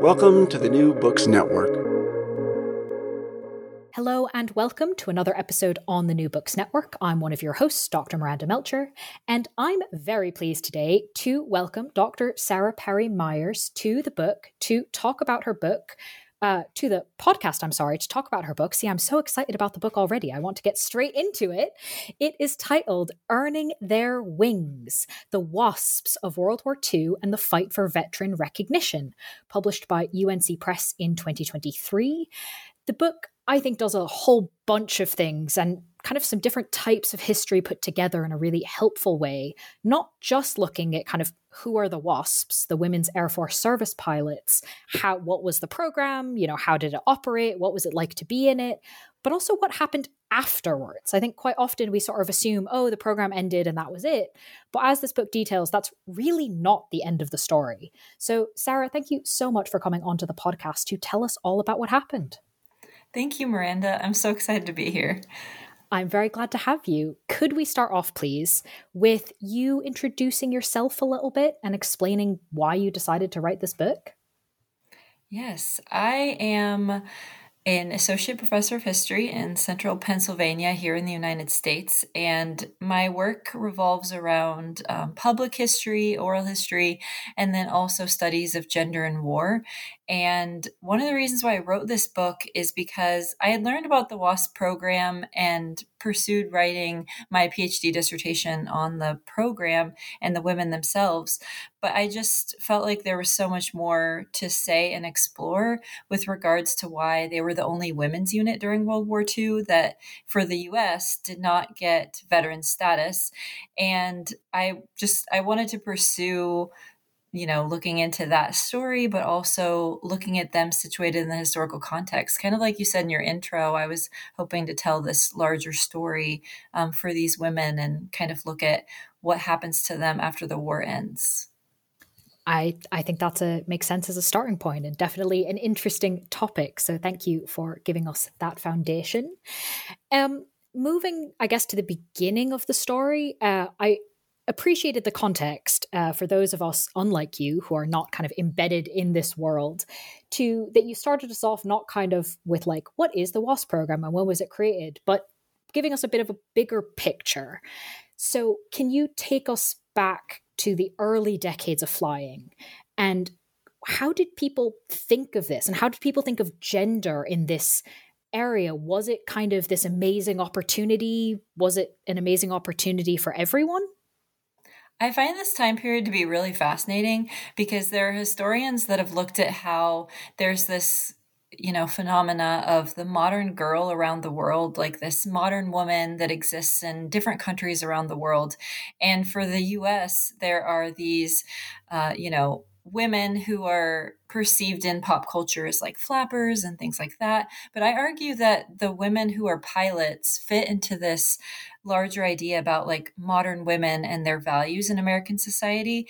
Welcome to the New Books Network. Hello, and welcome to another episode on the New Books Network. I'm one of your hosts, Dr. Miranda Melcher, and I'm very pleased today to welcome Dr. Sarah Parry Myers to the book to talk about her book, uh, to the podcast, I'm sorry, to talk about her book. See, I'm so excited about the book already. I want to get straight into it. It is titled Earning Their Wings The Wasps of World War II and the Fight for Veteran Recognition, published by UNC Press in 2023. The book, I think, does a whole bunch of things and kind of some different types of history put together in a really helpful way, not just looking at kind of who are the WASPs, the Women's Air Force Service pilots, how what was the program, you know, how did it operate, what was it like to be in it, but also what happened afterwards. I think quite often we sort of assume, oh, the program ended and that was it. But as this book details, that's really not the end of the story. So, Sarah, thank you so much for coming onto the podcast to tell us all about what happened. Thank you, Miranda. I'm so excited to be here. I'm very glad to have you. Could we start off, please, with you introducing yourself a little bit and explaining why you decided to write this book? Yes, I am an associate professor of history in central Pennsylvania here in the United States. And my work revolves around um, public history, oral history, and then also studies of gender and war. And one of the reasons why I wrote this book is because I had learned about the WASP program and pursued writing my PhD dissertation on the program and the women themselves. But I just felt like there was so much more to say and explore with regards to why they were the only women's unit during World War II that for the US did not get veteran status. And I just I wanted to pursue you know, looking into that story, but also looking at them situated in the historical context. Kind of like you said in your intro, I was hoping to tell this larger story um, for these women and kind of look at what happens to them after the war ends. I, I think that's a makes sense as a starting point and definitely an interesting topic. So thank you for giving us that foundation. Um, moving, I guess, to the beginning of the story, uh, I appreciated the context uh, for those of us unlike you who are not kind of embedded in this world to that you started us off not kind of with like what is the wasp program and when was it created but giving us a bit of a bigger picture. So can you take us back to the early decades of flying? And how did people think of this? And how did people think of gender in this area? Was it kind of this amazing opportunity? Was it an amazing opportunity for everyone I find this time period to be really fascinating because there are historians that have looked at how there's this you know phenomena of the modern girl around the world like this modern woman that exists in different countries around the world. And for the us there are these uh, you know women who are perceived in pop culture as like flappers and things like that. But I argue that the women who are pilots fit into this larger idea about like modern women and their values in American society.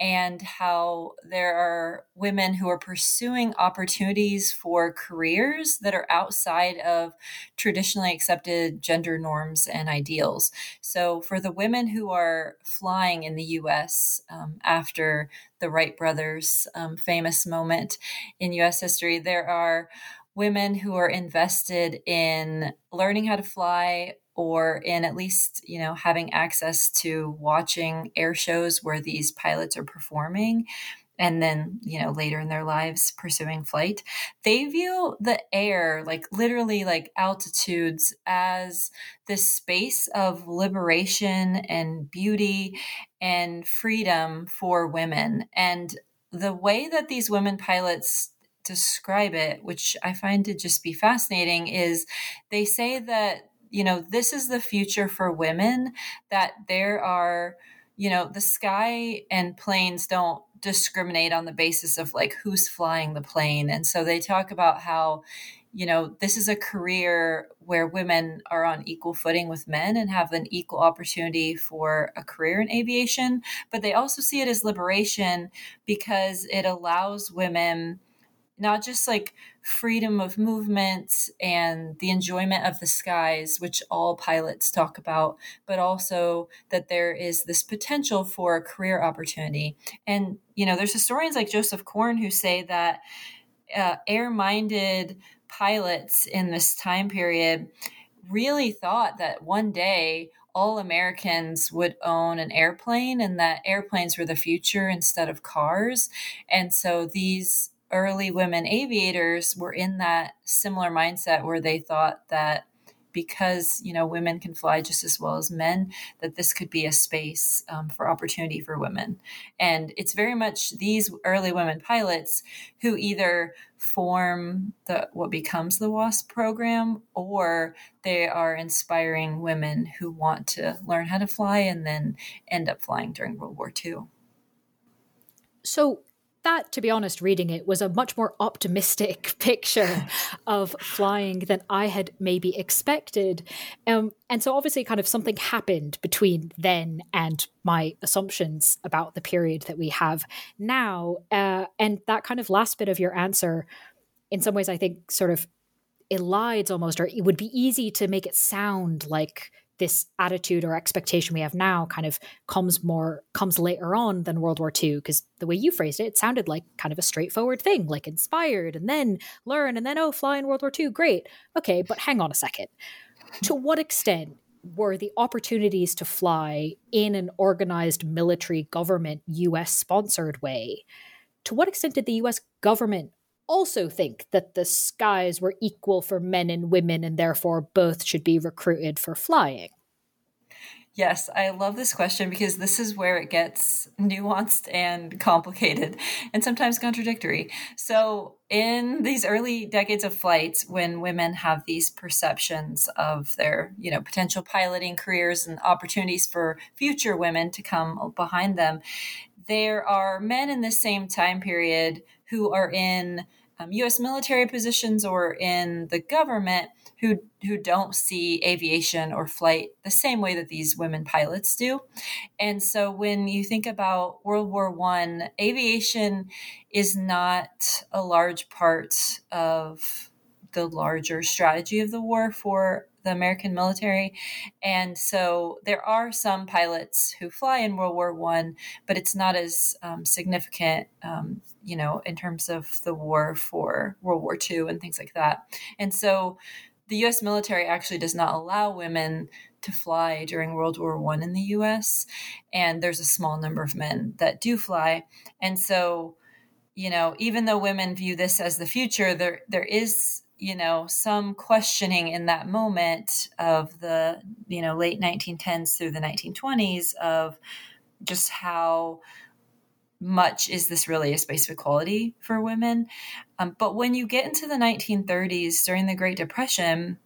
And how there are women who are pursuing opportunities for careers that are outside of traditionally accepted gender norms and ideals. So, for the women who are flying in the US um, after the Wright brothers' um, famous moment in US history, there are women who are invested in learning how to fly or in at least you know having access to watching air shows where these pilots are performing and then you know later in their lives pursuing flight they view the air like literally like altitudes as this space of liberation and beauty and freedom for women. And the way that these women pilots describe it which i find to just be fascinating is they say that you know, this is the future for women that there are, you know, the sky and planes don't discriminate on the basis of like who's flying the plane. And so they talk about how, you know, this is a career where women are on equal footing with men and have an equal opportunity for a career in aviation. But they also see it as liberation because it allows women not just like freedom of movement and the enjoyment of the skies, which all pilots talk about, but also that there is this potential for a career opportunity. And, you know, there's historians like Joseph Corn who say that uh, air minded pilots in this time period really thought that one day all Americans would own an airplane and that airplanes were the future instead of cars. And so these early women aviators were in that similar mindset where they thought that because you know women can fly just as well as men that this could be a space um, for opportunity for women. And it's very much these early women pilots who either form the what becomes the wasp program or they are inspiring women who want to learn how to fly and then end up flying during world war ii so that, to be honest, reading it was a much more optimistic picture of flying than I had maybe expected. Um, and so, obviously, kind of something happened between then and my assumptions about the period that we have now. Uh, and that kind of last bit of your answer, in some ways, I think sort of elides almost, or it would be easy to make it sound like this attitude or expectation we have now kind of comes more comes later on than World War II because the way you phrased it, it sounded like kind of a straightforward thing, like inspired and then learn and then oh fly in World War II, great. Okay, but hang on a second. To what extent were the opportunities to fly in an organized military government US sponsored way? To what extent did the US government also think that the skies were equal for men and women and therefore both should be recruited for flying? Yes, I love this question because this is where it gets nuanced and complicated and sometimes contradictory. So, in these early decades of flights when women have these perceptions of their, you know, potential piloting careers and opportunities for future women to come behind them, there are men in the same time period who are in um, U.S. military positions or in the government who who don't see aviation or flight the same way that these women pilots do. And so when you think about World War One, aviation is not a large part of the larger strategy of the war for the American military. And so there are some pilots who fly in World War One, but it's not as um, significant, um, you know, in terms of the war for World War II and things like that. And so the U.S. military actually does not allow women to fly during World War One in the U.S. And there's a small number of men that do fly, and so. You know, even though women view this as the future, there there is you know some questioning in that moment of the you know late 1910s through the 1920s of just how much is this really a space of equality for women? Um, but when you get into the 1930s during the great depression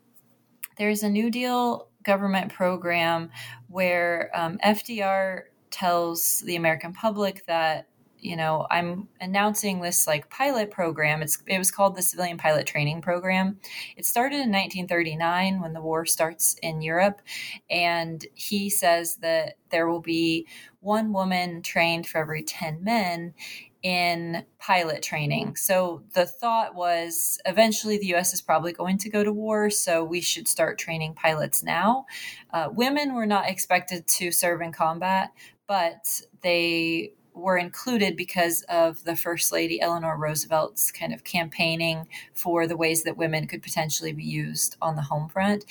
there's a new deal government program where um, fdr tells the american public that you know, I'm announcing this like pilot program. It's it was called the Civilian Pilot Training Program. It started in 1939 when the war starts in Europe, and he says that there will be one woman trained for every 10 men in pilot training. So the thought was eventually the US is probably going to go to war, so we should start training pilots now. Uh, women were not expected to serve in combat, but they were included because of the First Lady Eleanor Roosevelt's kind of campaigning for the ways that women could potentially be used on the home front.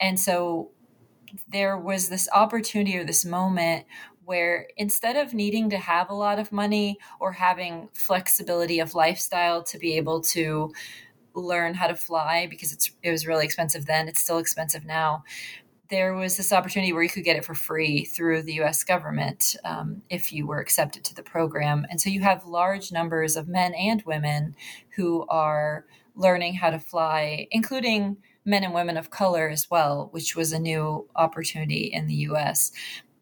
And so there was this opportunity or this moment where instead of needing to have a lot of money or having flexibility of lifestyle to be able to learn how to fly because it's it was really expensive then it's still expensive now there was this opportunity where you could get it for free through the US government um, if you were accepted to the program. And so you have large numbers of men and women who are learning how to fly, including men and women of color as well, which was a new opportunity in the US.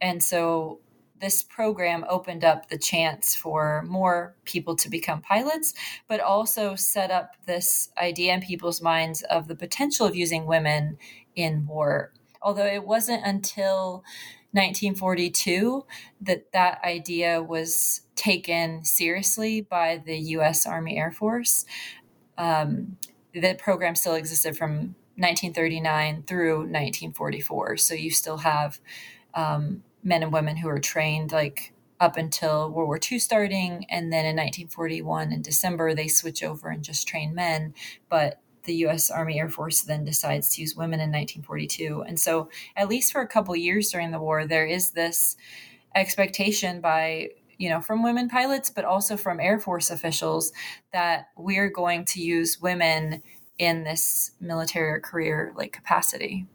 And so this program opened up the chance for more people to become pilots, but also set up this idea in people's minds of the potential of using women in war although it wasn't until 1942 that that idea was taken seriously by the U.S. Army Air Force. Um, the program still existed from 1939 through 1944, so you still have um, men and women who are trained like up until World War II starting, and then in 1941 in December they switch over and just train men, but the U.S. Army Air Force then decides to use women in 1942. And so, at least for a couple years during the war, there is this expectation by you know from women pilots, but also from Air Force officials that we're going to use women in this military or career like capacity.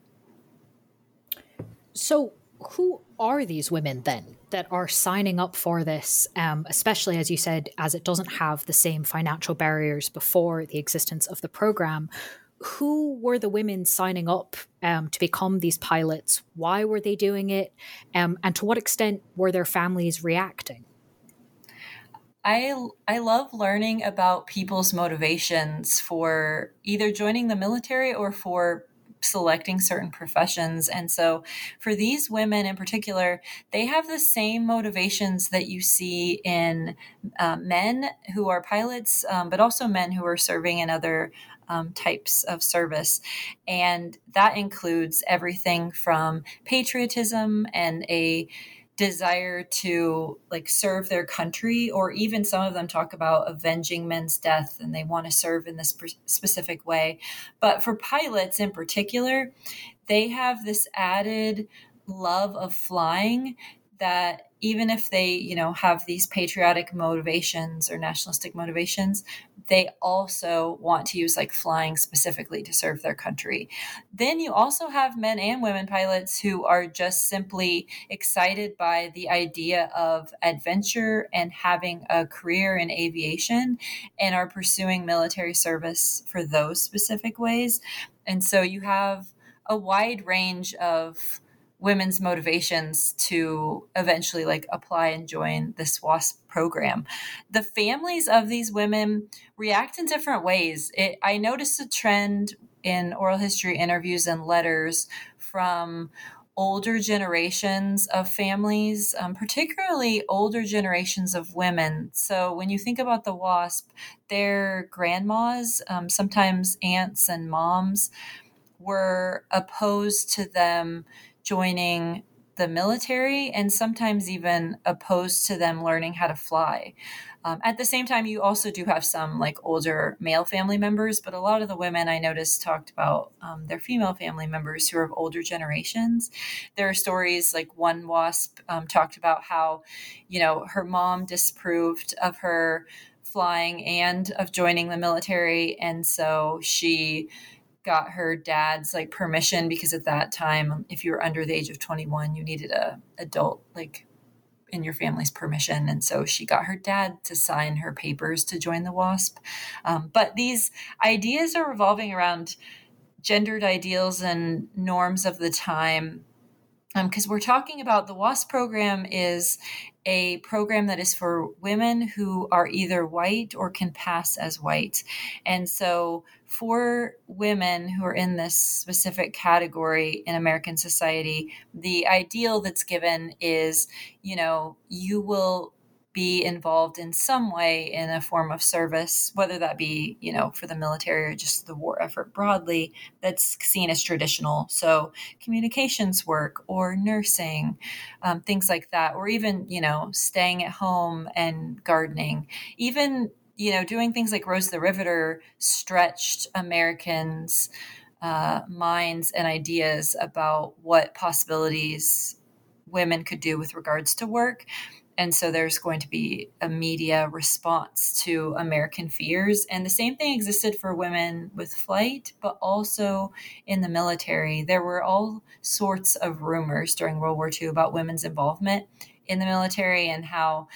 So, who are these women then that are signing up for this, um, especially as you said, as it doesn't have the same financial barriers before the existence of the program? Who were the women signing up um, to become these pilots? Why were they doing it? Um, and to what extent were their families reacting? I I love learning about people's motivations for either joining the military or for selecting certain professions. And so, for these women in particular, they have the same motivations that you see in uh, men who are pilots, um, but also men who are serving in other um, types of service. And that includes everything from patriotism and a desire to like serve their country or even some of them talk about avenging men's death and they want to serve in this specific way. But for pilots in particular they have this added love of flying that even if they you know have these patriotic motivations or nationalistic motivations they also want to use like flying specifically to serve their country. Then you also have men and women pilots who are just simply excited by the idea of adventure and having a career in aviation and are pursuing military service for those specific ways. And so you have a wide range of women's motivations to eventually like apply and join this WASP program. The families of these women react in different ways. It, I noticed a trend in oral history interviews and letters from older generations of families, um, particularly older generations of women. So when you think about the WASP, their grandmas, um, sometimes aunts and moms, were opposed to them joining the military and sometimes even opposed to them learning how to fly. Um, at the same time, you also do have some like older male family members, but a lot of the women I noticed talked about um, their female family members who are of older generations. There are stories like one WASP um, talked about how, you know, her mom disapproved of her flying and of joining the military. And so she got her dad's like permission because at that time if you were under the age of 21 you needed a adult like in your family's permission. And so she got her dad to sign her papers to join the wasp um, but these ideas are revolving around gendered ideals and norms of the time. Because um, we're talking about the WASP program is a program that is for women who are either white or can pass as white. And so, for women who are in this specific category in American society, the ideal that's given is, you know, you will be involved in some way in a form of service, whether that be, you know, for the military or just the war effort broadly, that's seen as traditional. So, communications work or nursing, um, things like that, or even, you know, staying at home and gardening, even, you know, doing things like Rosie the Riveter stretched Americans' uh, minds and ideas about what possibilities women could do with regards to work and so there's going to be a media response to American fears. And the same thing existed for women with flight, but also in the military. There were all sorts of rumors during World War II about women's involvement in the military and how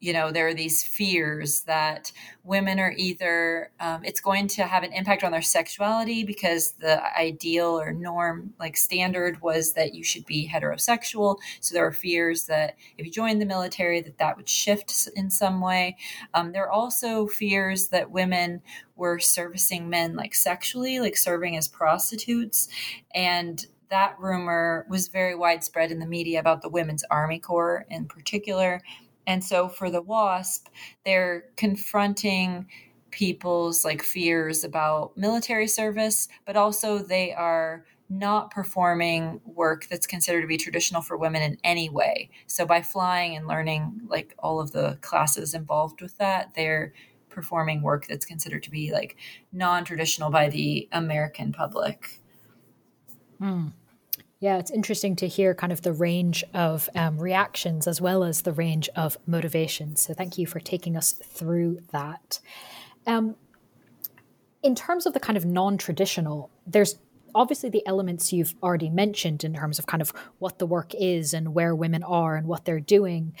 you know there are these fears that women are either um, it's going to have an impact on their sexuality because the ideal or norm like standard was that you should be heterosexual. So there are fears that if you join the military that that would shift in some way. Um, there are also fears that women were servicing men like sexually like serving as prostitutes. And that rumor was very widespread in the media about the women's army corps in particular and so for the WASP, they're confronting people's like fears about military service, but also they are not performing work that's considered to be traditional for women in any way. So by flying and learning like all of the classes involved with that, they're performing work that's considered to be like non-traditional by the American public. Hmm. Yeah, it's interesting to hear kind of the range of um, reactions as well as the range of motivations. So thank you for taking us through that. Um, in terms of the kind of non traditional, there's obviously the elements you've already mentioned in terms of kind of what the work is and where women are and what they're doing.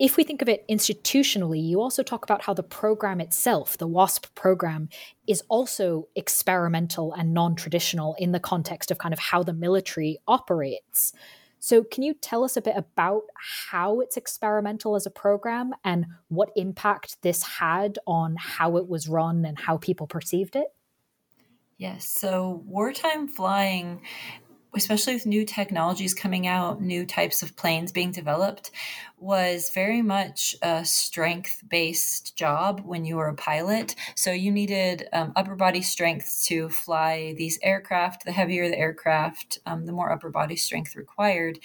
If we think of it institutionally, you also talk about how the program itself, the WASP program, is also experimental and non traditional in the context of kind of how the military operates. So, can you tell us a bit about how it's experimental as a program and what impact this had on how it was run and how people perceived it? Yes. So, wartime flying especially with new technologies coming out, new types of planes being developed, was very much a strength based job when you were a pilot. So you needed um, upper body strength to fly these aircraft. The heavier the aircraft, um, the more upper body strength required.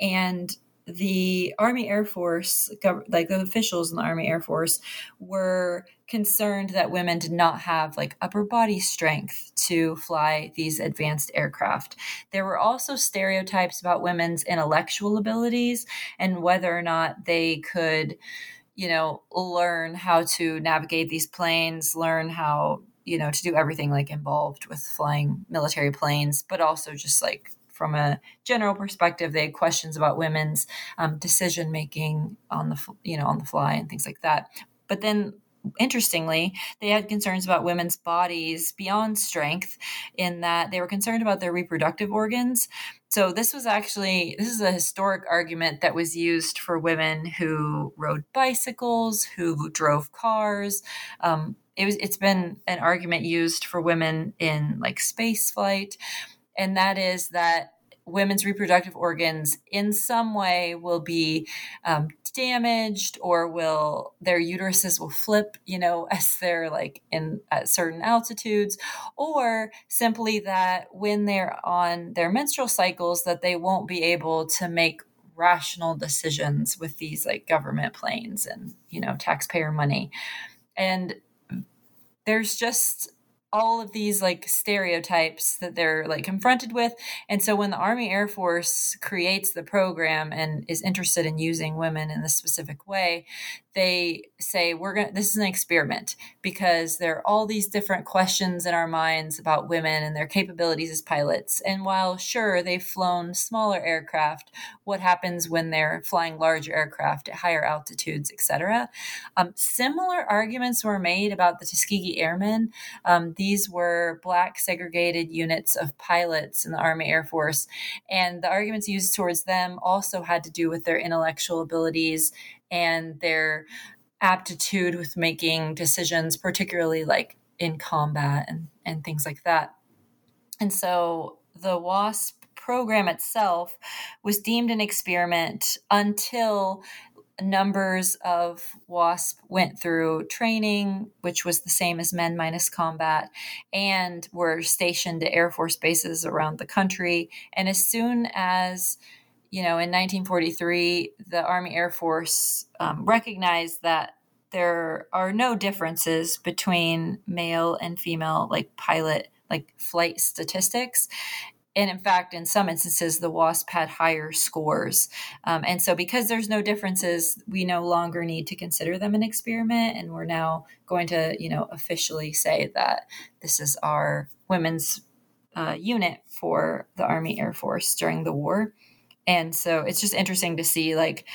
And the Army Air Force, like the officials in the Army Air Force, were concerned that women did not have like upper body strength to fly these advanced aircraft. There were also stereotypes about women's intellectual abilities and whether or not they could, you know, learn how to navigate these planes, learn how, you know, to do everything like involved with flying military planes, but also just like from a general perspective, they had questions about women's um, decision making on the you know on the fly and things like that. But then interestingly, they had concerns about women's bodies beyond strength, in that they were concerned about their reproductive organs. So this was actually this is a historic argument that was used for women who rode bicycles, who drove cars. Um, it was it's been an argument used for women in like space flight and that is that women's reproductive organs in some way will be um, damaged or will their uteruses will flip you know as they're like in at certain altitudes or simply that when they're on their menstrual cycles that they won't be able to make rational decisions with these like government planes and you know taxpayer money. And there's just all of these like stereotypes that they're like confronted with. And so when the army air force creates the program and is interested in using women in this specific way they say we're going to this is an experiment because there are all these different questions in our minds about women and their capabilities as pilots and while sure they've flown smaller aircraft what happens when they're flying larger aircraft at higher altitudes etc um, similar arguments were made about the tuskegee airmen um, these were black segregated units of pilots in the Army Air Force. And the arguments used towards them also had to do with their intellectual abilities and their aptitude with making decisions, particularly like in combat and, and things like that. And so the WASP program itself was deemed an experiment until numbers of WASP went through training, which was the same as men minus combat, and were stationed at Air Force bases around the country. And as soon as you know, in 1943, the Army Air Force um, recognized that there are no differences between male and female, like pilot, like flight statistics and in fact, in some instances, the WASP had higher scores. Um, and so, because there's no differences, we no longer need to consider them an experiment. And we're now going to, you know, officially say that this is our women's uh, unit for the Army Air Force during the war. And so, it's just interesting to see like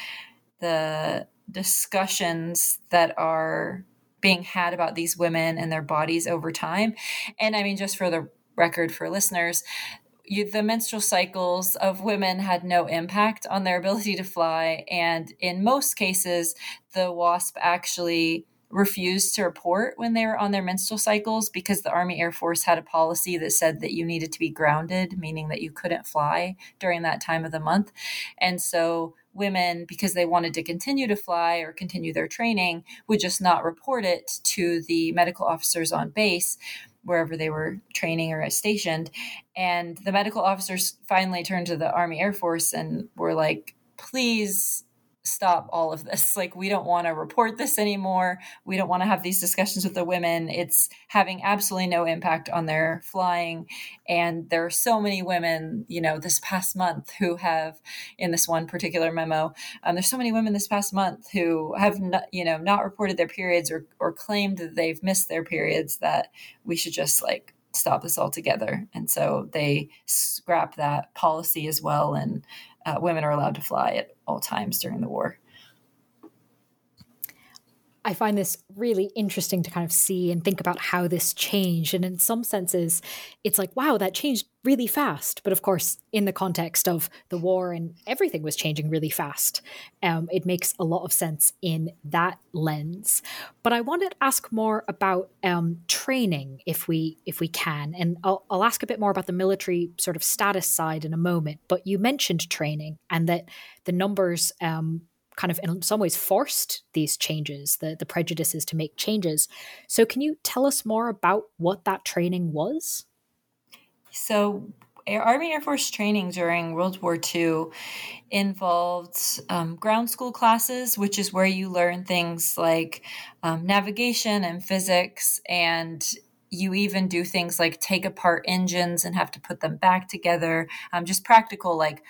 the discussions that are being had about these women and their bodies over time. And I mean, just for the record for listeners, you, the menstrual cycles of women had no impact on their ability to fly. And in most cases, the WASP actually refused to report when they were on their menstrual cycles because the Army Air Force had a policy that said that you needed to be grounded, meaning that you couldn't fly during that time of the month. And so women, because they wanted to continue to fly or continue their training, would just not report it to the medical officers on base wherever they were training or stationed. And the medical officers finally turned to the Army Air Force and were like, please stop all of this. Like, we don't want to report this anymore. We don't want to have these discussions with the women. It's having absolutely no impact on their flying. And there are so many women, you know, this past month who have, in this one particular memo, um, there's so many women this past month who have, not, you know, not reported their periods or, or claimed that they've missed their periods that we should just like stop this altogether. And so they scrap that policy as well. And uh, women are allowed to fly at all times during the war. I find this really interesting to kind of see and think about how this changed. And in some senses, it's like, wow, that changed really fast. But of course, in the context of the war and everything was changing really fast, um, it makes a lot of sense in that lens. But I wanted to ask more about um, training, if we if we can, and I'll, I'll ask a bit more about the military sort of status side in a moment. But you mentioned training and that the numbers. Um, kind of in some ways forced these changes, the, the prejudices to make changes. So, can you tell us more about what that training was? So, Army Air Force training during World War II involved um, ground school classes, which is where you learn things like um, navigation and physics and you even do things like take apart engines and have to put them back together um, just practical like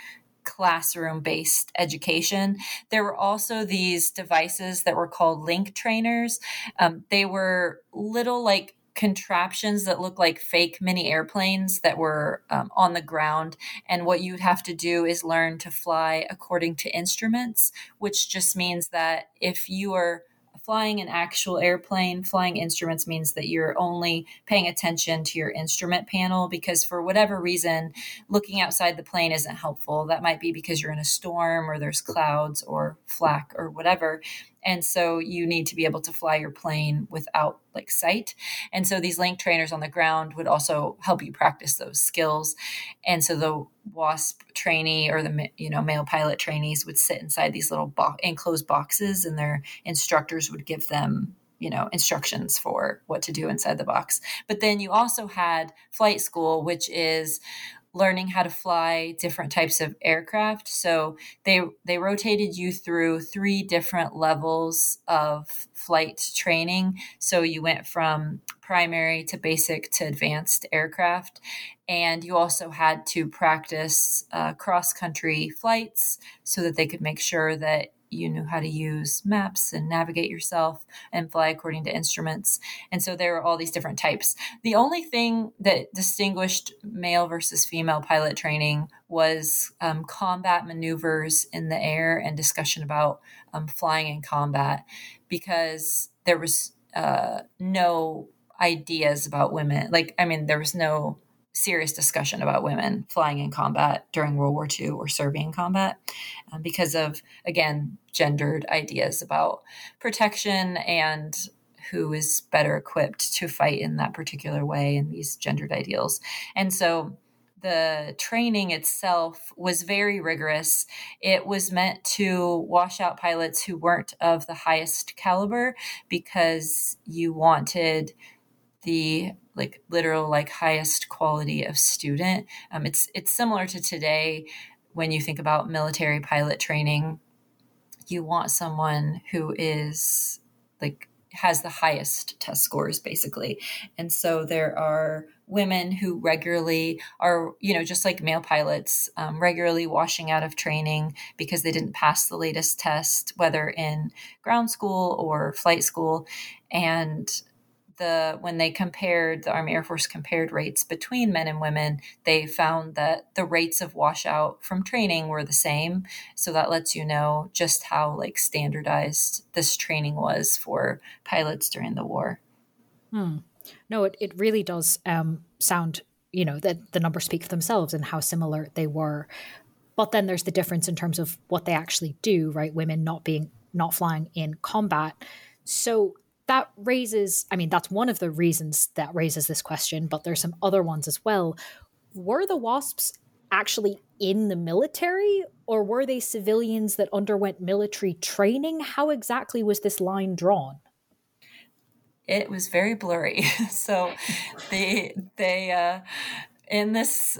classroom based education. There were also these devices that were called link trainers. Um, they were little like contraptions that look like fake mini airplanes that were um, on the ground. And what you'd have to do is learn to fly according to instruments, which just means that if you are flying an actual airplane, flying instruments means that you're only paying attention to your instrument panel because for whatever reason, looking outside the plane isn't helpful. That might be because you're in a storm or there's clouds or flak or whatever and so you need to be able to fly your plane without like sight. And so these link trainers on the ground would also help you practice those skills. And so the wasp trainee or the you know male pilot trainees would sit inside these little bo- enclosed boxes and their instructors would give them you know instructions for what to do inside the box. But then you also had flight school which is learning how to fly different types of aircraft. So they they rotated you through three different levels of flight training. So you went from primary to basic to advanced aircraft, and you also had to practice uh, cross country flights so that they could make sure that you knew how to use maps and navigate yourself and fly according to instruments. And so there were all these different types. The only thing that distinguished male versus female pilot training was um, combat maneuvers in the air and discussion about um, flying in combat because there was uh, no ideas about women. Like, I mean, there was no serious discussion about women flying in combat during World War II or serving in combat um, because of, again, gendered ideas about protection and who is better equipped to fight in that particular way and these gendered ideals. And so the training itself was very rigorous. It was meant to wash out pilots who weren't of the highest caliber because you wanted the like literal like highest quality of student. Um, it's it's similar to today when you think about military pilot training. You want someone who is like has the highest test scores basically, and so there are women who regularly are, you know, just like male pilots, um, regularly washing out of training because they didn't pass the latest test, whether in ground school or flight school. And the when they compared the Army Air Force compared rates between men and women, they found that the rates of washout from training were the same. So that lets you know just how like standardized this training was for pilots during the war. Hmm. No, it, it really does um, sound, you know, that the numbers speak for themselves and how similar they were. But then there's the difference in terms of what they actually do, right? Women not being, not flying in combat. So that raises, I mean, that's one of the reasons that raises this question, but there's some other ones as well. Were the WASPs actually in the military or were they civilians that underwent military training? How exactly was this line drawn? it was very blurry. so they they uh, in this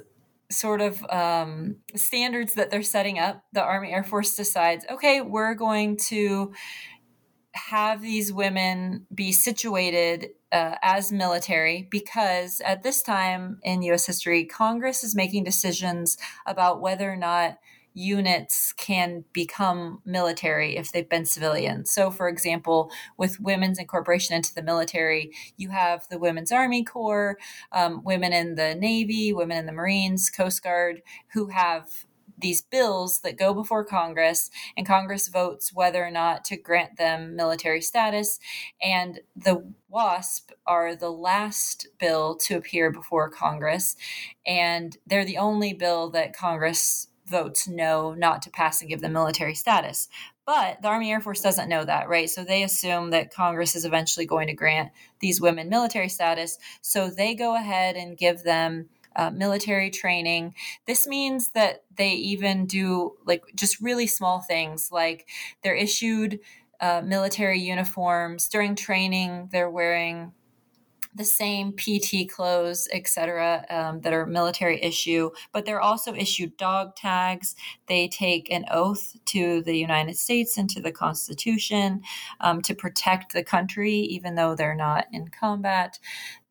sort of um, standards that they're setting up, the Army Air Force decides, okay, we're going to have these women be situated uh, as military because at this time in U.S. history, Congress is making decisions about whether or not units can become military if they've been civilian. So, for example, with women's incorporation into the military, you have the Women's Army Corps, um, women in the Navy, women in the Marines, Coast Guard, who have these bills that go before Congress, and Congress votes whether or not to grant them military status. And the WASP are the last bill to appear before Congress, and they're the only bill that Congress votes no not to pass and give them military status. But the Army Air Force doesn't know that, right? So they assume that Congress is eventually going to grant these women military status. So they go ahead and give them uh, military training. This means that they even do like just really small things, like they're issued uh, military uniforms during training. They're wearing the same PT clothes, etc., um, that are military issue, but they're also issued dog tags. They take an oath to the United States and to the Constitution um, to protect the country, even though they're not in combat.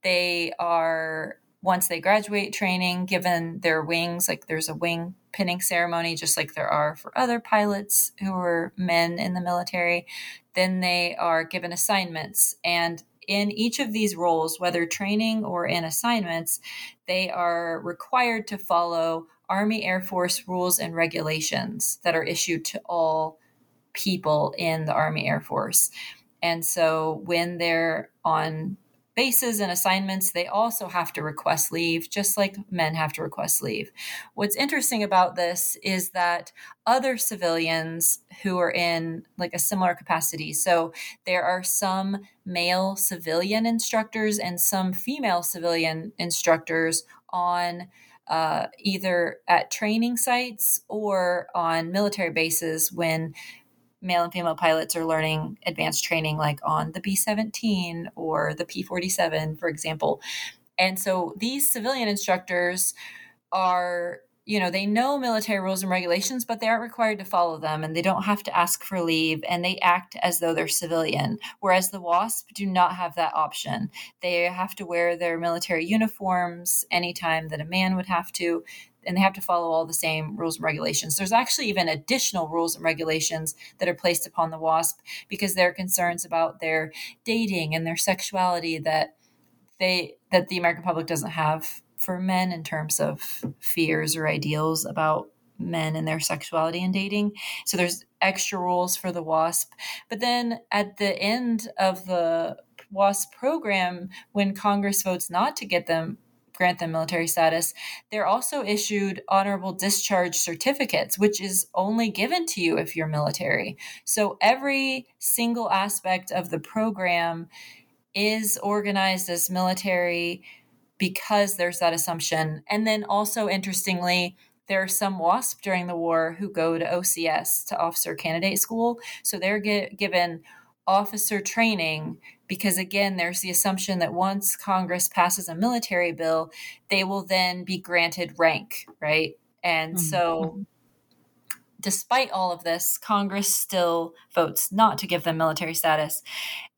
They are once they graduate training, given their wings, like there's a wing pinning ceremony, just like there are for other pilots who are men in the military, then they are given assignments. And in each of these roles, whether training or in assignments, they are required to follow Army Air Force rules and regulations that are issued to all people in the Army Air Force. And so when they're on bases and assignments, they also have to request leave, just like men have to request leave. What's interesting about this is that other civilians who are in like a similar capacity, so there are some male civilian instructors and some female civilian instructors on uh, either at training sites or on military bases when male and female pilots are learning advanced training like on the B 17 or the P 47, for example. And so these civilian instructors are, you know, they know military rules and regulations, but they aren't required to follow them and they don't have to ask for leave and they act as though they're civilian. Whereas the WASP do not have that option. They have to wear their military uniforms anytime that a man would have to and they have to follow all the same rules and regulations. There's actually even additional rules and regulations that are placed upon the WASP because there are concerns about their dating and their sexuality that they that the American public doesn't have for men in terms of fears or ideals about men and their sexuality and dating. So there's extra rules for the WASP. But then at the end of the WASP program, when Congress votes not to get them grant them military status, they're also issued honorable discharge certificates, which is only given to you if you're military. So every single aspect of the program is organized as military because there's that assumption. And then also, interestingly, there are some WASP during the war who go to OCS, to Officer Candidate School. So they're get, given officer training because, again, there's the assumption that once Congress passes a military bill, they will then be granted rank, right? And mm-hmm. so despite all of this, Congress still votes not to give them military status.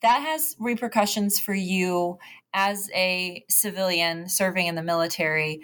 That has repercussions for you as a civilian serving in the military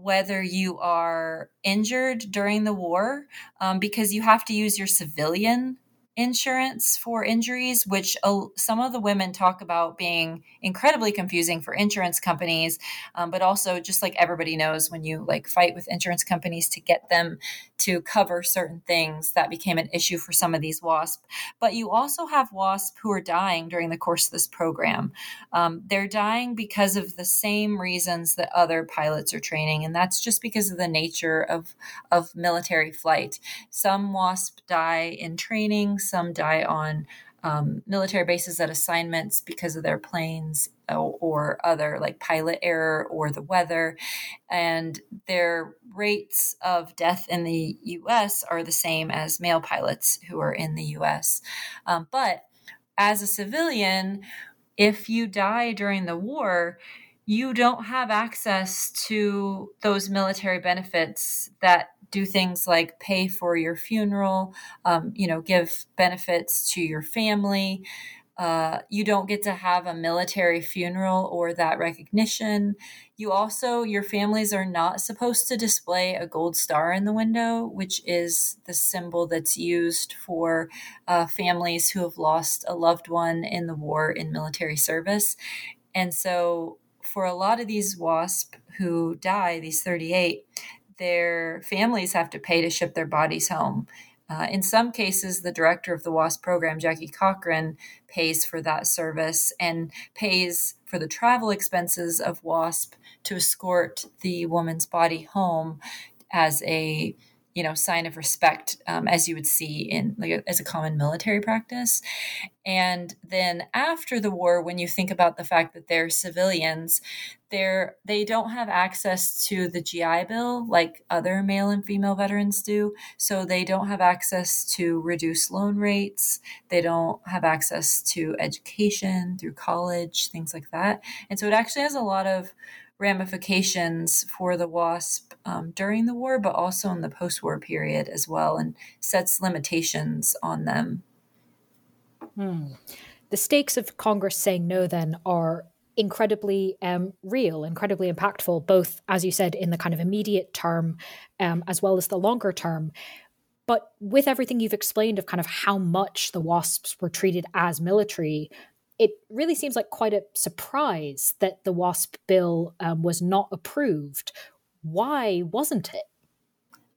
whether you are injured during the war um, because you have to use your civilian insurance for injuries, which uh, some of the women talk about being incredibly confusing for insurance companies. Um, but also, just like everybody knows, when you like fight with insurance companies to get them to cover certain things, that became an issue for some of these WASP. But you also have WASP who are dying during the course of this program. Um, they're dying because of the same reasons that other pilots are training, and that's just because of the nature of of military flight. Some WASP die in training some die on um, military bases at assignments because of their planes or, or other like pilot error or the weather. And their rates of death in the US are the same as male pilots who are in the US. Um, but as a civilian, if you die during the war, you don't have access to those military benefits that do things like pay for your funeral, um, you know, give benefits to your family. Uh, you don't get to have a military funeral or that recognition. You also, your families are not supposed to display a gold star in the window, which is the symbol that's used for uh, families who have lost a loved one in the war in military service. And so, for a lot of these WASP who die, these 38, their families have to pay to ship their bodies home. Uh, in some cases, the director of the WASP program, Jackie Cochran, pays for that service and pays for the travel expenses of WASP to escort the woman's body home as a you know sign of respect um, as you would see in like as a common military practice. And then after the war when you think about the fact that they're civilians they're they don't have access to the gi bill like other male and female veterans do. So they don't have access to reduced loan rates. They don't have access to education through college things like that. And so it actually has a lot of ramifications for the WASP um, during the war, but also in the post war period as well, and sets limitations on them. Hmm. The stakes of Congress saying no then are incredibly um, real, incredibly impactful, both, as you said, in the kind of immediate term um, as well as the longer term. But with everything you've explained of kind of how much the WASPs were treated as military, it really seems like quite a surprise that the WASP bill um, was not approved. Why wasn't it?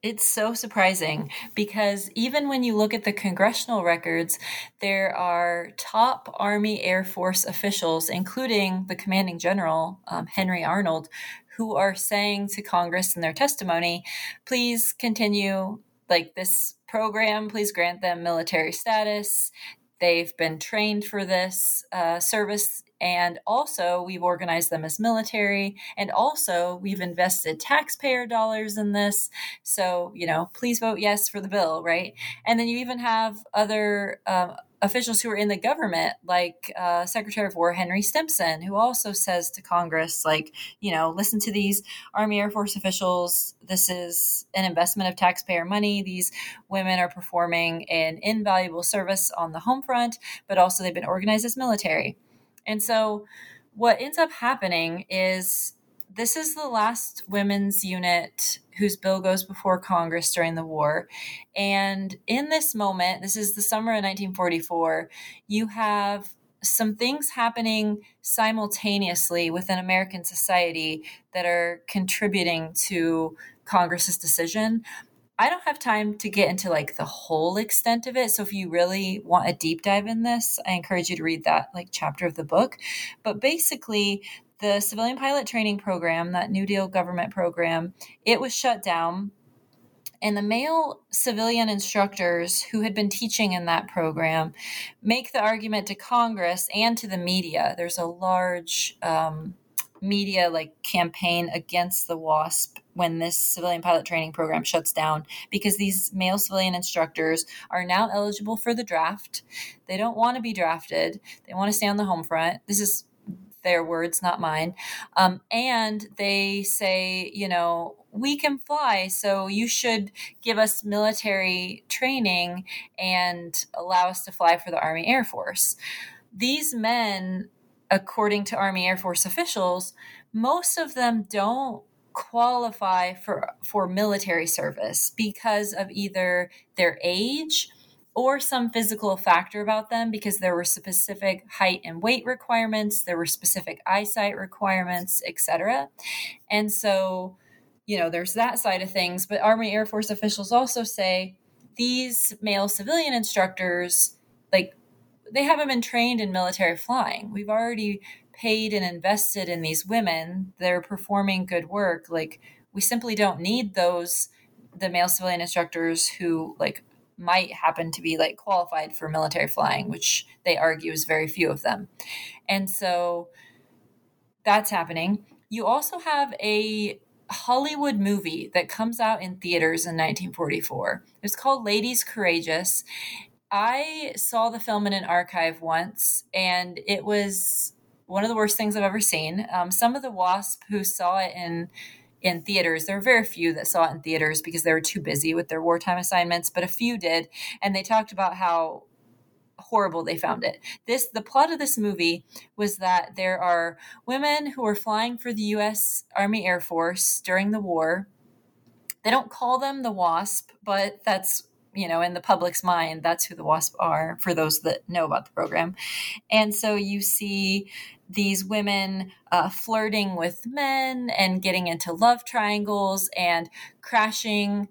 It's so surprising because even when you look at the congressional records, there are top Army Air Force officials, including the commanding general, um, Henry Arnold, who are saying to Congress in their testimony, please continue like this program, please grant them military status. They've been trained for this uh, service, and also we've organized them as military, and also we've invested taxpayer dollars in this. So, you know, please vote yes for the bill, right? And then you even have other. Uh, officials who are in the government, like uh, Secretary of War Henry Stimson, who also says to Congress, like, you know, listen to these Army Air Force officials. This is an investment of taxpayer money. These women are performing an invaluable service on the home front, but also they've been organized as military. And so, what ends up happening is this is the last women's unit whose bill goes before Congress during the war. And in this moment, this is the summer of 1944, you have some things happening simultaneously within American society that are contributing to Congress's decision. I don't have time to get into like the whole extent of it. So if you really want a deep dive in this, I encourage you to read that like chapter of the book. But basically, the civilian pilot training program, that New Deal government program, it was shut down. And the male civilian instructors who had been teaching in that program make the argument to Congress and to the media. There's a large um, media like campaign against the WASP when this civilian pilot training program shuts down because these male civilian instructors are now eligible for the draft. They don't want to be drafted. They want to stay on the home front. This is their words, not mine. Um, and they say, you know, we can fly, so you should give us military training and allow us to fly for the Army Air Force. These men, according to Army Air Force officials, most of them don't qualify for for military service because of either their age or some physical factor about them because there were specific height and weight requirements, there were specific eyesight requirements, etc. And so, you know, there's that side of things, but Army Air Force officials also say these male civilian instructors like they haven't been trained in military flying. We've already paid and invested in these women. They're performing good work. Like we simply don't need those the male civilian instructors who like might happen to be like qualified for military flying, which they argue is very few of them. And so that's happening. You also have a Hollywood movie that comes out in theaters in 1944. It's called Ladies Courageous. I saw the film in an archive once, and it was one of the worst things I've ever seen. Um, some of the WASP who saw it in in theaters. There were very few that saw it in theaters because they were too busy with their wartime assignments, but a few did. And they talked about how horrible they found it. This the plot of this movie was that there are women who are flying for the US Army Air Force during the war. They don't call them the WASP, but that's you know in the public's mind that's who the wasp are for those that know about the program and so you see these women uh, flirting with men and getting into love triangles and crashing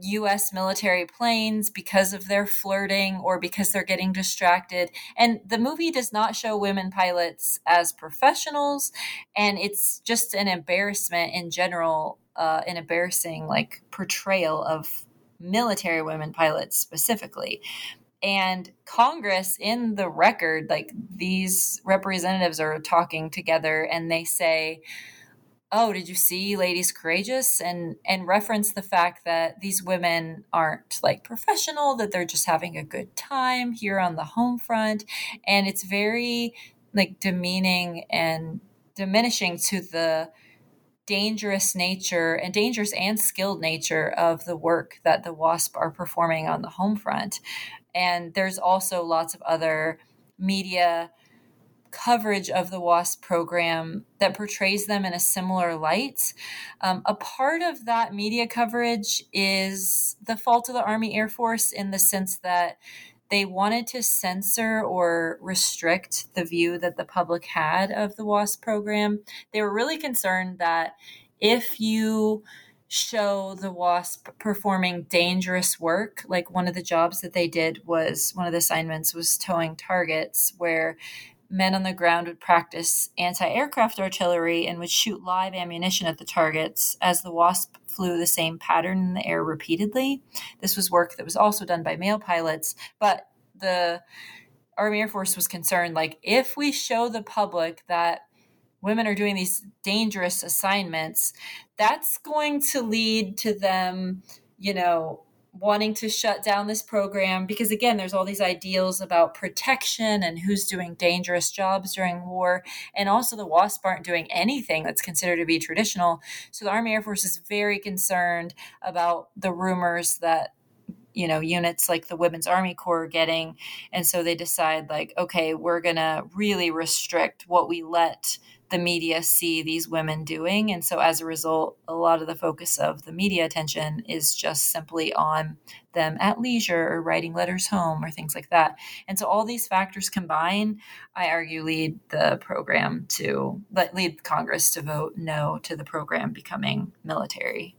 US military planes because of their flirting or because they're getting distracted. And the movie does not show women pilots as professionals. And it's just an embarrassment in general, uh, an embarrassing like portrayal of military women pilots specifically. And congress in the record like these representatives are talking together and they say oh did you see ladies courageous? and and reference the fact that these women aren't like professional that they're just having a good time here on the home front. And it's very like demeaning and diminishing to the dangerous nature and dangerous and skilled nature of the work that the WASP are performing on the home front. And there's also lots of other media coverage of the WASP program that portrays them in a similar light. Um, a part of that media coverage is the fault of the Army Air Force in the sense that they wanted to censor or restrict the view that the public had of the WASP program. They were really concerned that if you show the WASP performing dangerous work, like one of the jobs that they did was one of the assignments was towing targets where men on the ground would practice anti aircraft artillery and would shoot live ammunition at the targets as the WASP flew the same pattern in the air repeatedly. This was work that was also done by male pilots, but the Army Air Force was concerned like, if we show the public that women are doing these dangerous assignments, that's going to lead to them, you know, wanting to shut down this program because again there's all these ideals about protection and who's doing dangerous jobs during war and also the wasp aren't doing anything that's considered to be traditional. So the army air force is very concerned about the rumors that you know units like the women's army corps are getting and so they decide like okay we're going to really restrict what we let the media see these women doing. And so as a result, a lot of the focus of the media attention is just simply on them at leisure or writing letters home or things like that. And so all these factors combine, I argue, lead the program to lead Congress to vote no to the program becoming military.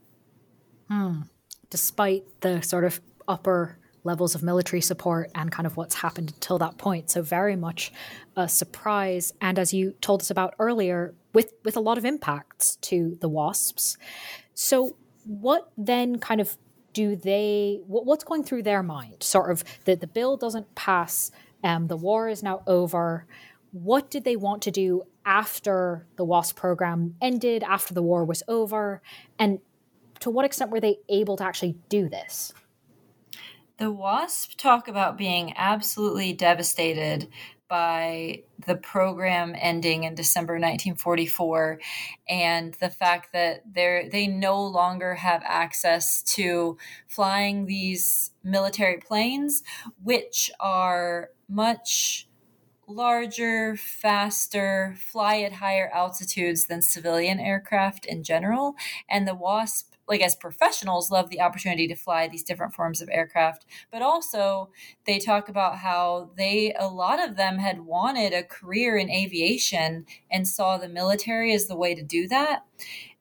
Hmm. despite the sort of upper levels of military support and kind of what's happened until that point. So very much a surprise, and as you told us about earlier, with with a lot of impacts to the wasps. So what then kind of do they what, what's going through their mind? Sort of that the bill doesn't pass, um, the war is now over. What did they want to do after the WASP program ended, after the war was over, and to what extent were they able to actually do this? The WASP talk about being absolutely devastated by the program ending in December 1944 and the fact that they they no longer have access to flying these military planes which are much larger, faster, fly at higher altitudes than civilian aircraft in general. And the WASP like as professionals love the opportunity to fly these different forms of aircraft but also they talk about how they a lot of them had wanted a career in aviation and saw the military as the way to do that.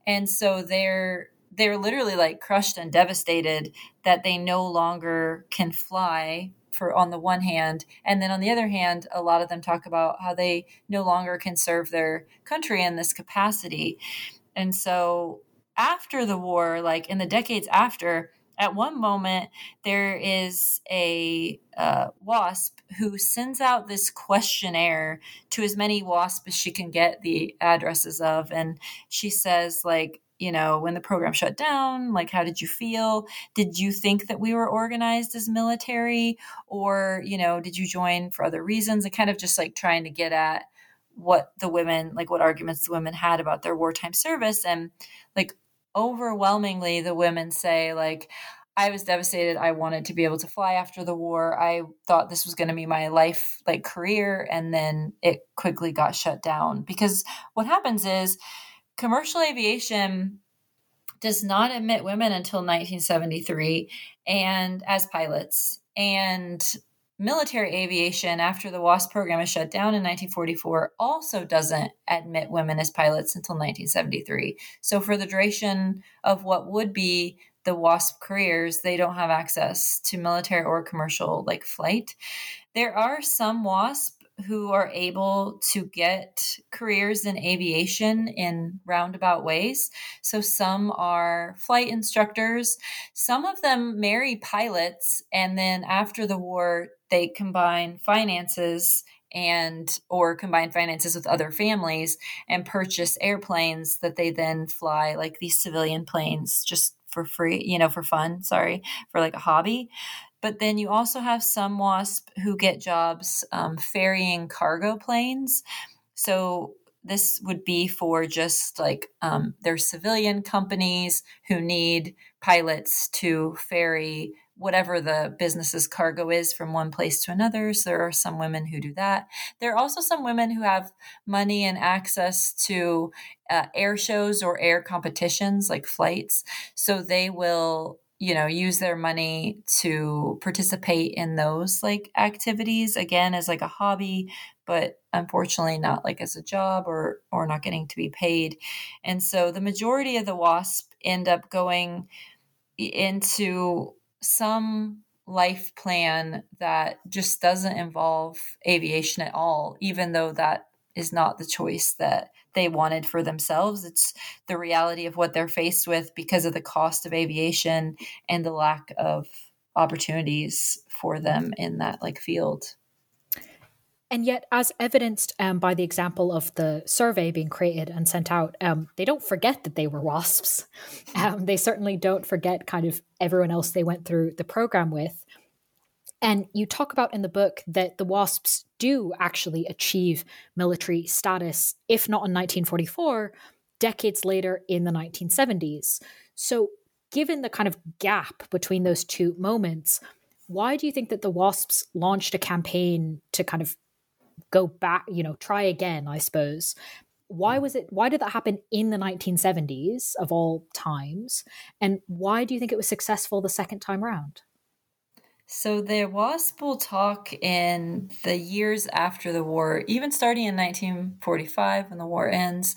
And so they're they're literally like crushed and devastated that they no longer can fly for on the one hand and then on the other hand a lot of them talk about how they no longer can serve their country in this capacity. And so after the war, like in the decades after, at one moment there is a uh, wasp who sends out this questionnaire to as many wasps as she can get the addresses of and she says like you know when the program shut down like how did you feel? Did you think that we were organized as military? Or you know did you join for other reasons? And kind of just like trying to get at what the women like what arguments the women had about their wartime service. And like overwhelmingly the women say like I was devastated. I wanted to be able to fly after the war. I thought this was going to be my life like career and then it quickly got shut down because what happens is commercial aviation does not admit women until 1973 and as pilots and military aviation after the WASP program is shut down in 1944 also doesn't admit women as pilots until 1973. So for the duration of what would be the WASP careers, they don't have access to military or commercial like flight. There are some WASP who are able to get careers in aviation in roundabout ways. So some are flight instructors, some of them marry pilots, and then after the war, they combine finances and or combine finances with other families and purchase airplanes that they then fly like these civilian planes just for free you know for fun sorry for like a hobby but then you also have some WASP who get jobs um, ferrying cargo planes. So this would be for just like um, their civilian companies who need pilots to ferry whatever the business's cargo is from one place to another. So there are some women who do that. There are also some women who have money and access to uh, air shows or air competitions like flights. So they will you know use their money to participate in those like activities again as like a hobby but unfortunately not like as a job or or not getting to be paid. And so the majority of the wasp end up going into some life plan that just doesn't involve aviation at all even though that is not the choice that they wanted for themselves. It's the reality of what they're faced with because of the cost of aviation and the lack of opportunities for them in that like field. And yet, as evidenced um, by the example of the survey being created and sent out, um, they don't forget that they were WASPs. Um, they certainly don't forget kind of everyone else they went through the program with. And you talk about in the book that the WASPs do actually achieve military status, if not in 1944, decades later in the 1970s. So, given the kind of gap between those two moments, why do you think that the WASPs launched a campaign to kind of go back, you know, try again, I suppose? Why was it, why did that happen in the 1970s of all times? And why do you think it was successful the second time around? So there was full talk in the years after the war, even starting in 1945 when the war ends.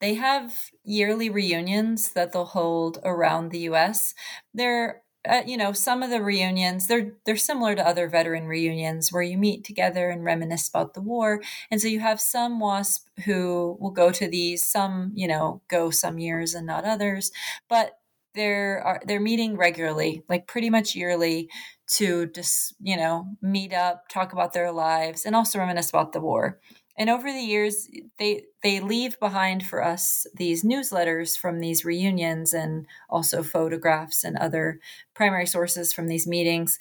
They have yearly reunions that they'll hold around the US. They're uh, you know some of the reunions they're they're similar to other veteran reunions where you meet together and reminisce about the war and so you have some wasp who will go to these some you know go some years and not others but they're are, they're meeting regularly like pretty much yearly to just you know meet up talk about their lives and also reminisce about the war and over the years they they leave behind for us these newsletters from these reunions and also photographs and other primary sources from these meetings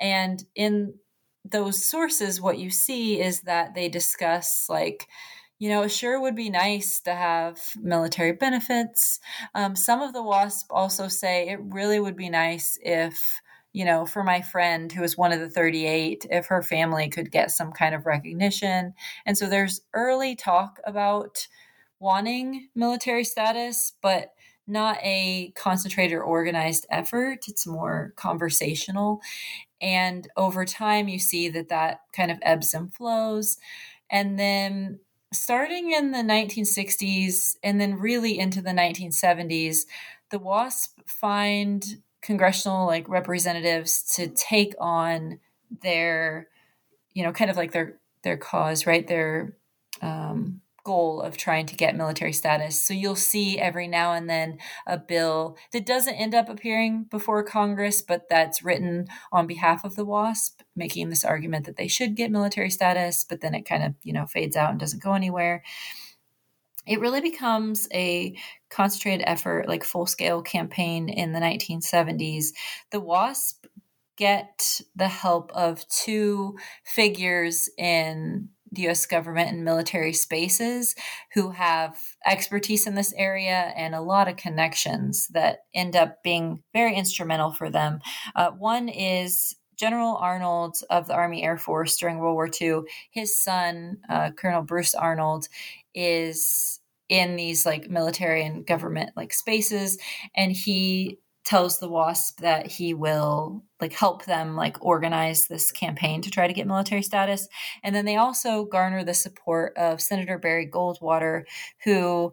and in those sources what you see is that they discuss like you know, sure would be nice to have military benefits. Um, some of the WASP also say it really would be nice if you know, for my friend who was one of the 38, if her family could get some kind of recognition. And so there's early talk about wanting military status, but not a concentrated or organized effort. It's more conversational. And over time, you see that that kind of ebbs and flows. And then starting in the 1960s and then really into the 1970s, the WASP find congressional like representatives to take on their you know kind of like their their cause right? Their um, goal of trying to get military status. So you'll see every now and then a bill that doesn't end up appearing before congress but that's written on behalf of the wasp making this argument that they should get military status but then it kind of you know fades out and doesn't go anywhere it really becomes a concentrated effort, like full scale campaign in the 1970s. The WASP get the help of two figures in the US government and military spaces who have expertise in this area and a lot of connections that end up being very instrumental for them. Uh, one is General Arnold of the Army Air Force during World War II. His son, uh, Colonel Bruce Arnold, is in these like military and government like spaces and he tells the wasp that he will like help them like organize this campaign to try to get military status and then they also garner the support of senator barry goldwater who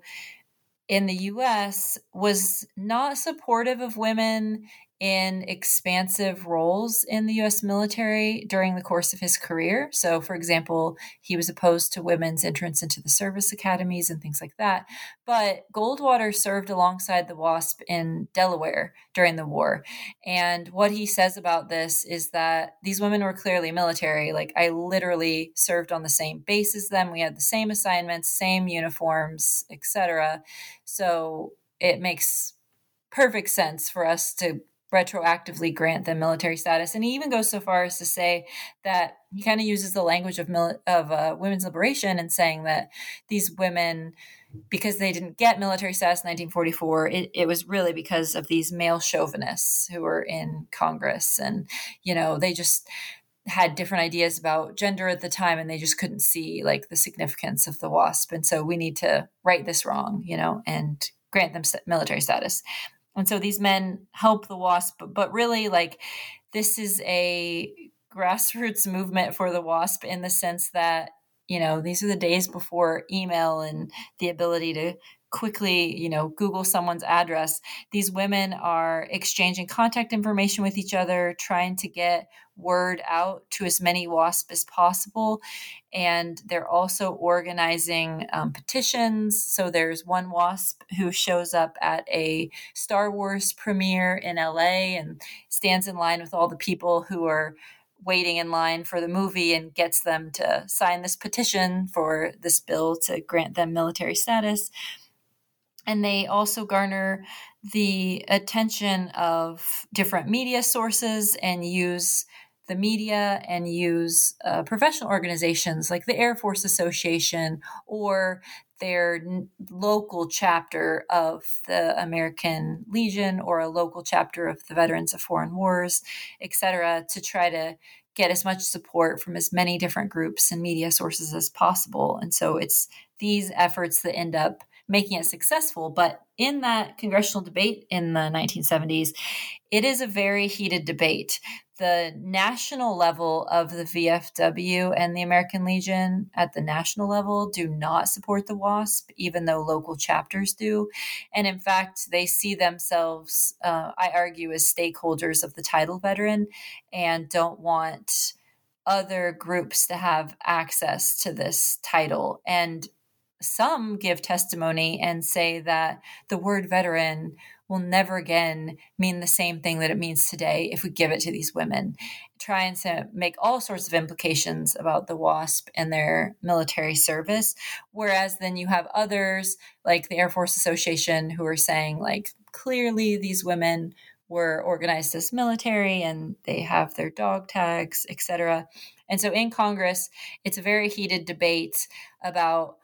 in the US was not supportive of women in expansive roles in the US military during the course of his career. So, for example, he was opposed to women's entrance into the service academies and things like that. But Goldwater served alongside the WASP in Delaware during the war. And what he says about this is that these women were clearly military. Like, I literally served on the same base as them. We had the same assignments, same uniforms, etc. So, it makes perfect sense for us to retroactively grant them military status. And he even goes so far as to say that he kind of uses the language of of uh, women's liberation and saying that these women, because they didn't get military status in 1944, it, it was really because of these male chauvinists who were in Congress, and you know they just had different ideas about gender at the time and they just couldn't see like the significance of the wasp and so we need to right this wrong you know and grant them military status and so these men help the wasp but really like this is a grassroots movement for the wasp in the sense that you know these are the days before email and the ability to quickly, you know, Google someone's address. These women are exchanging contact information with each other, trying to get word out to as many WASP as possible. And they're also organizing um, petitions. So there's one WASP who shows up at a Star Wars premiere in LA and stands in line with all the people who are waiting in line for the movie and gets them to sign this petition for this bill to grant them military status and they also garner the attention of different media sources and use the media and use uh, professional organizations like the Air Force Association or their n- local chapter of the American Legion or a local chapter of the Veterans of Foreign Wars, et cetera, to try to get as much support from as many different groups and media sources as possible. And so it's these efforts that end up making it successful. But in that congressional debate in the 1970s, it is a very heated debate. The national level of the VFW and the American Legion at the national level do not support the WASP, even though local chapters do. And in fact, they see themselves, uh, I argue, as stakeholders of the title veteran and don't want other groups to have access to this title. And some give testimony and say that the word veteran will never again mean the same thing that it means today if we give it to these women. Trying to make all sorts of implications about the WASP and their military service. Whereas then you have others like the Air Force Association who are saying, like, clearly these women were organized as military and they have their dog tags, etc. And so in Congress, it's a very heated debate about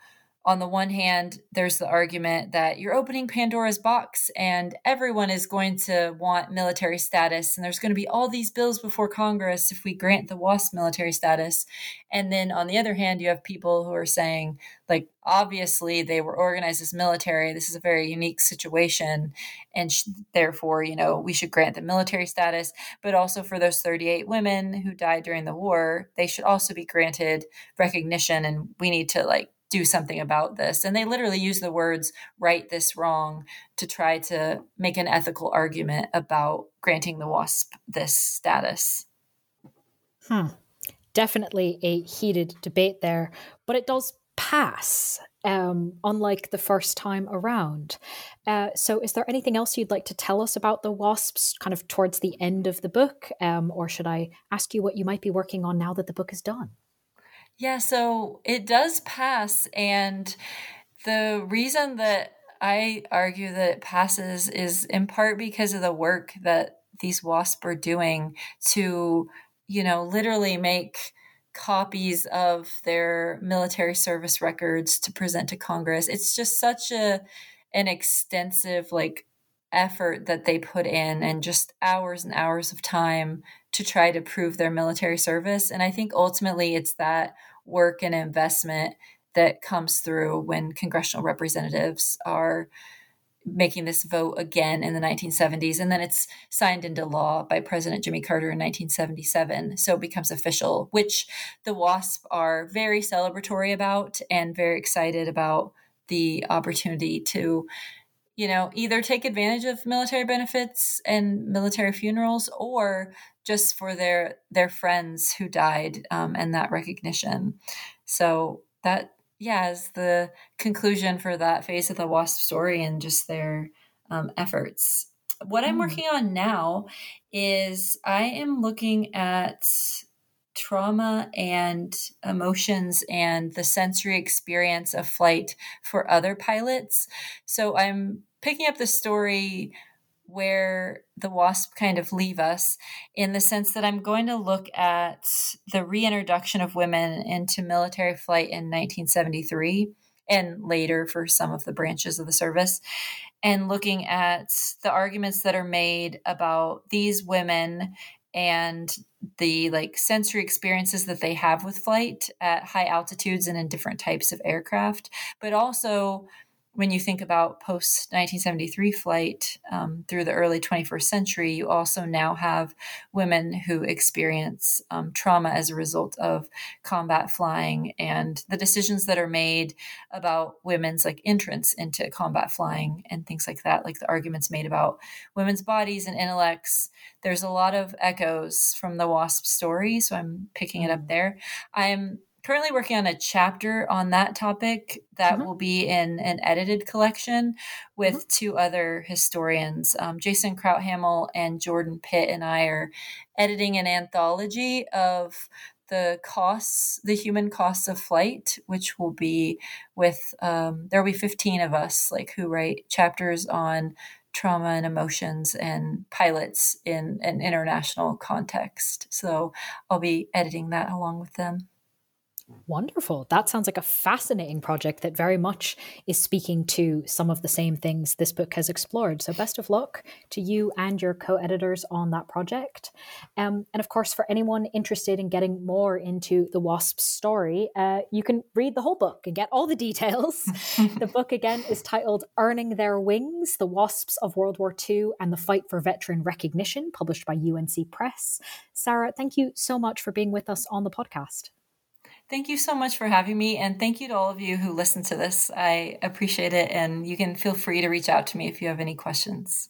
on the one hand, there's the argument that you're opening Pandora's box and everyone is going to want military status. And there's going to be all these bills before Congress if we grant the WASP military status. And then on the other hand, you have people who are saying, like, obviously they were organized as military. This is a very unique situation. And sh- therefore, you know, we should grant the military status. But also for those 38 women who died during the war, they should also be granted recognition. And we need to, like, do something about this. And they literally use the words right this wrong to try to make an ethical argument about granting the WASP this status. Hmm. Definitely a heated debate there, but it does pass, um, unlike the first time around. Uh, so, is there anything else you'd like to tell us about the WASPs kind of towards the end of the book? Um, or should I ask you what you might be working on now that the book is done? Yeah, so it does pass. And the reason that I argue that it passes is in part because of the work that these wasps are doing to, you know, literally make copies of their military service records to present to Congress. It's just such a an extensive like effort that they put in and just hours and hours of time to try to prove their military service. And I think ultimately it's that work and investment that comes through when congressional representatives are making this vote again in the 1970s. And then it's signed into law by President Jimmy Carter in 1977. So it becomes official, which the WASP are very celebratory about and very excited about the opportunity to you know either take advantage of military benefits and military funerals or just for their their friends who died um, and that recognition. So that yeah is the conclusion for that phase of the WASP story and just their um, efforts. What I'm mm. working on now is I am looking at trauma and emotions and the sensory experience of flight for other pilots. So I'm picking up the story where the WASP kind of leave us in the sense that I'm going to look at the reintroduction of women into military flight in 1973 and later for some of the branches of the service and looking at the arguments that are made about these women and the like sensory experiences that they have with flight at high altitudes and in different types of aircraft but also when you think about post 1973 flight um, through the early 21st century, you also now have women who experience um, trauma as a result of combat flying and the decisions that are made about women's like entrance into combat flying and things like that, like the arguments made about women's bodies and intellects. There's a lot of echoes from the WASP story, so I'm picking it up mm. there. I'm currently working on a chapter on that topic that mm-hmm. will be in an edited collection with mm-hmm. two other historians. Um, Jason Crouthamel and Jordan Pitt and I are editing an anthology of the costs, the human costs of flight, which will be with, um, there will be 15 of us, like who write chapters on trauma and emotions and pilots in an international context. So I'll be editing that along with them. Wonderful. That sounds like a fascinating project that very much is speaking to some of the same things this book has explored. So, best of luck to you and your co editors on that project. Um, and of course, for anyone interested in getting more into the WASP's story, uh, you can read the whole book and get all the details. the book, again, is titled Earning Their Wings The Wasps of World War II and the Fight for Veteran Recognition, published by UNC Press. Sarah, thank you so much for being with us on the podcast. Thank you so much for having me. And thank you to all of you who listened to this. I appreciate it. And you can feel free to reach out to me if you have any questions.